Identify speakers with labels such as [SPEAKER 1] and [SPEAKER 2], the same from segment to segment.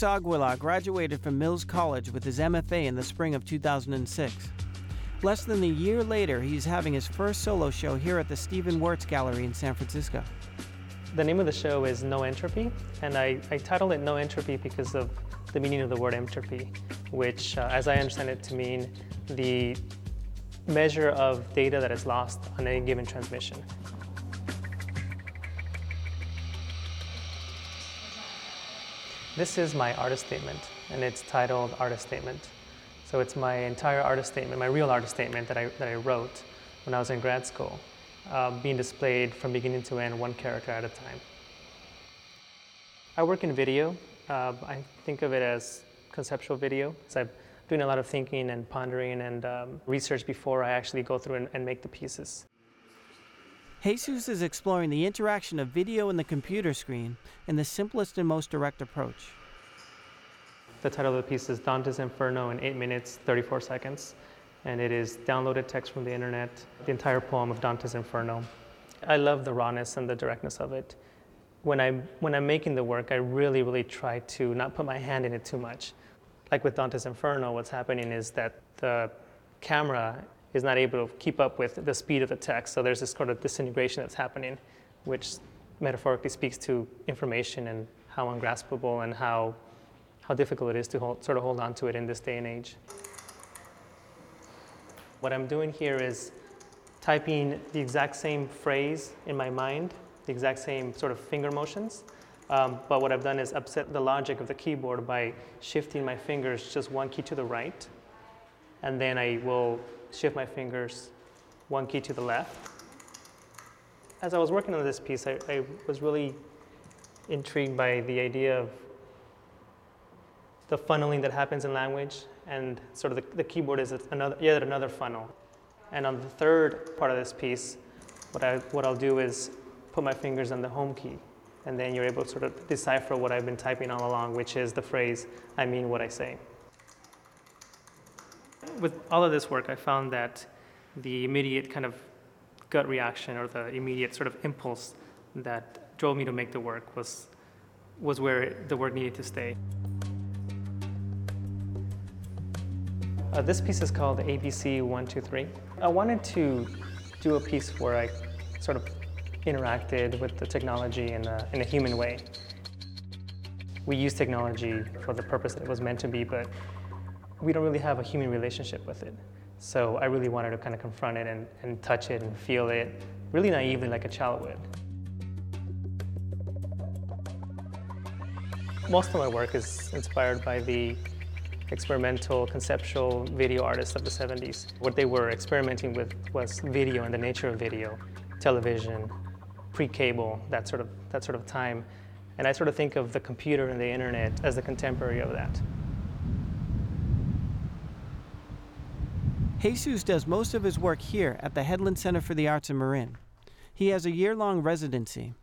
[SPEAKER 1] Jesus Aguilar graduated from Mills College with his MFA in the spring of 2006. Less than a year later, he's having his first solo show here at the Stephen Wirtz Gallery in San Francisco.
[SPEAKER 2] The name of the show is No Entropy, and I, I titled it No Entropy because of the meaning of the word entropy, which, uh, as I understand it, to mean the measure of data that is lost on any given transmission. This is my artist statement, and it's titled Artist Statement. So it's my entire artist statement, my real artist statement that I, that I wrote when I was in grad school, uh, being displayed from beginning to end, one character at a time. I work in video. Uh, I think of it as conceptual video. So I'm doing a lot of thinking and pondering and um, research before I actually go through and, and make the pieces.
[SPEAKER 1] Jesus is exploring the interaction of video and the computer screen in the simplest and most direct approach.
[SPEAKER 2] The title of the piece is Dante's Inferno in 8 minutes 34 seconds, and it is downloaded text from the internet, the entire poem of Dante's Inferno. I love the rawness and the directness of it. When I'm, when I'm making the work, I really, really try to not put my hand in it too much. Like with Dante's Inferno, what's happening is that the camera is not able to keep up with the speed of the text. So there's this sort of disintegration that's happening, which metaphorically speaks to information and how ungraspable and how, how difficult it is to hold, sort of hold on to it in this day and age. What I'm doing here is typing the exact same phrase in my mind, the exact same sort of finger motions. Um, but what I've done is upset the logic of the keyboard by shifting my fingers just one key to the right. And then I will shift my fingers one key to the left. As I was working on this piece, I, I was really intrigued by the idea of the funneling that happens in language, and sort of the, the keyboard is another, yet another funnel. And on the third part of this piece, what, I, what I'll do is put my fingers on the home key, and then you're able to sort of decipher what I've been typing all along, which is the phrase, I mean what I say with all of this work, I found that the immediate kind of gut reaction or the immediate sort of impulse that drove me to make the work was, was where the work needed to stay. Uh, this piece is called ABC 123. I wanted to do a piece where I sort of interacted with the technology in a, in a human way. We use technology for the purpose that it was meant to be, but we don't really have a human relationship with it. So I really wanted to kind of confront it and, and touch it and feel it, really naively like a child would. Most of my work is inspired by the experimental conceptual video artists of the 70s. What they were experimenting with was video and the nature of video, television, pre-cable, that sort of that sort of time. And I sort of think of the computer and the internet as the contemporary of that.
[SPEAKER 1] Jesus does most of his work here at the Headlands Center for the Arts in Marin. He has a year long residency.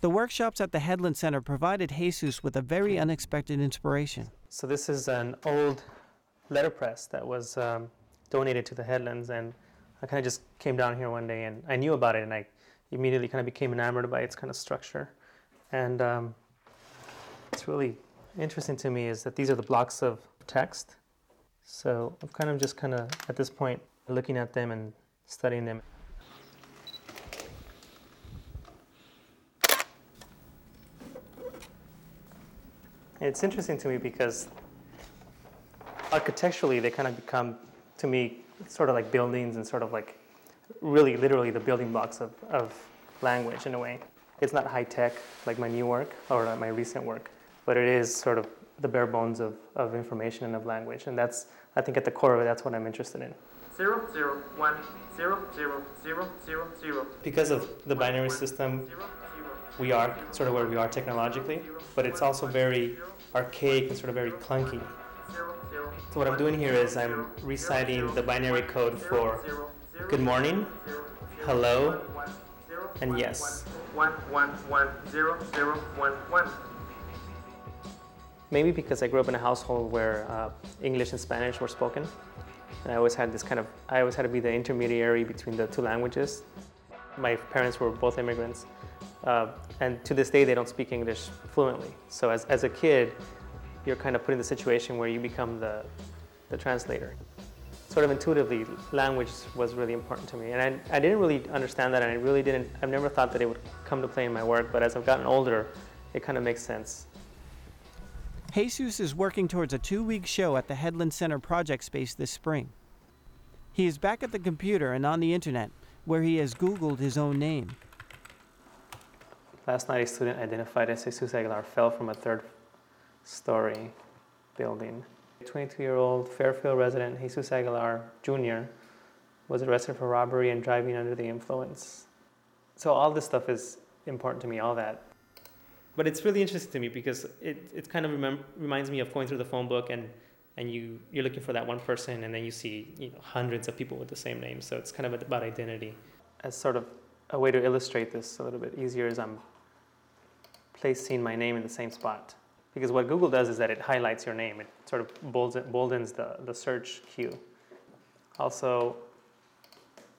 [SPEAKER 1] The workshops at the Headlands Center provided Jesus with a very unexpected inspiration.
[SPEAKER 2] So, this is an old letterpress that was um, donated to the Headlands, and I kind of just came down here one day and I knew about it, and I immediately kind of became enamored by its kind of structure. And um, really interesting to me is that these are the blocks of text so I'm kind of just kind of at this point looking at them and studying them. It's interesting to me because architecturally they kind of become to me sort of like buildings and sort of like really literally the building blocks of, of language in a way. It's not high tech like my new work or uh, my recent work, but it is sort of the bare bones of, of information and of language. And that's, I think, at the core of it, that's what I'm interested in.
[SPEAKER 3] Zero, zero, one, zero, zero, zero, zero, zero.
[SPEAKER 2] Because of the binary system, we are sort of where we are technologically, but it's also very archaic and sort of very clunky. So what I'm doing here is I'm reciting the binary code for good morning, hello, and yes. Maybe because I grew up in a household where uh, English and Spanish were spoken. And I always had this kind of, I always had to be the intermediary between the two languages. My parents were both immigrants. Uh, and to this day, they don't speak English fluently. So as, as a kid, you're kind of put in the situation where you become the, the translator. Sort of intuitively, language was really important to me. And I, I didn't really understand that, and I really didn't, I've never thought that it would come to play in my work, but as I've gotten older, it kind of makes sense.
[SPEAKER 1] Jesus is working towards a two week show at the Headlands Center project space this spring. He is back at the computer and on the internet, where he has Googled his own name.
[SPEAKER 2] Last night, a student identified as Jesus Aguilar fell from a third story building. 22 year old Fairfield resident Jesus Aguilar Jr. was arrested for robbery and driving under the influence. So, all this stuff is important to me, all that. But it's really interesting to me because it, it kind of remem- reminds me of going through the phone book and, and you, you're looking for that one person and then you see you know, hundreds of people with the same name. So, it's kind of about identity. As sort of a way to illustrate this a little bit easier is I'm placing my name in the same spot. Because what Google does is that it highlights your name. It sort of boldens the, the search queue. Also,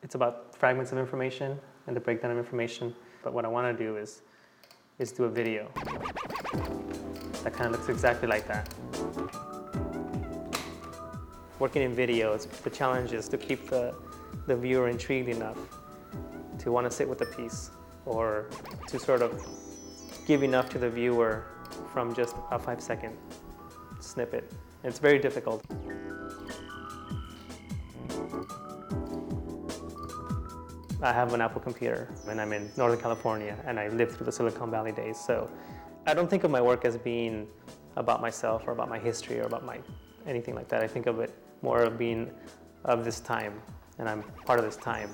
[SPEAKER 2] it's about fragments of information and the breakdown of information. But what I want to do is, is do a video that kind of looks exactly like that. Working in videos, the challenge is to keep the, the viewer intrigued enough to want to sit with the piece or to sort of give enough to the viewer from just a five second snippet. It's very difficult. I have an Apple computer and I'm in Northern California and I lived through the Silicon Valley days. So I don't think of my work as being about myself or about my history or about my anything like that. I think of it more of being of this time and I'm part of this time.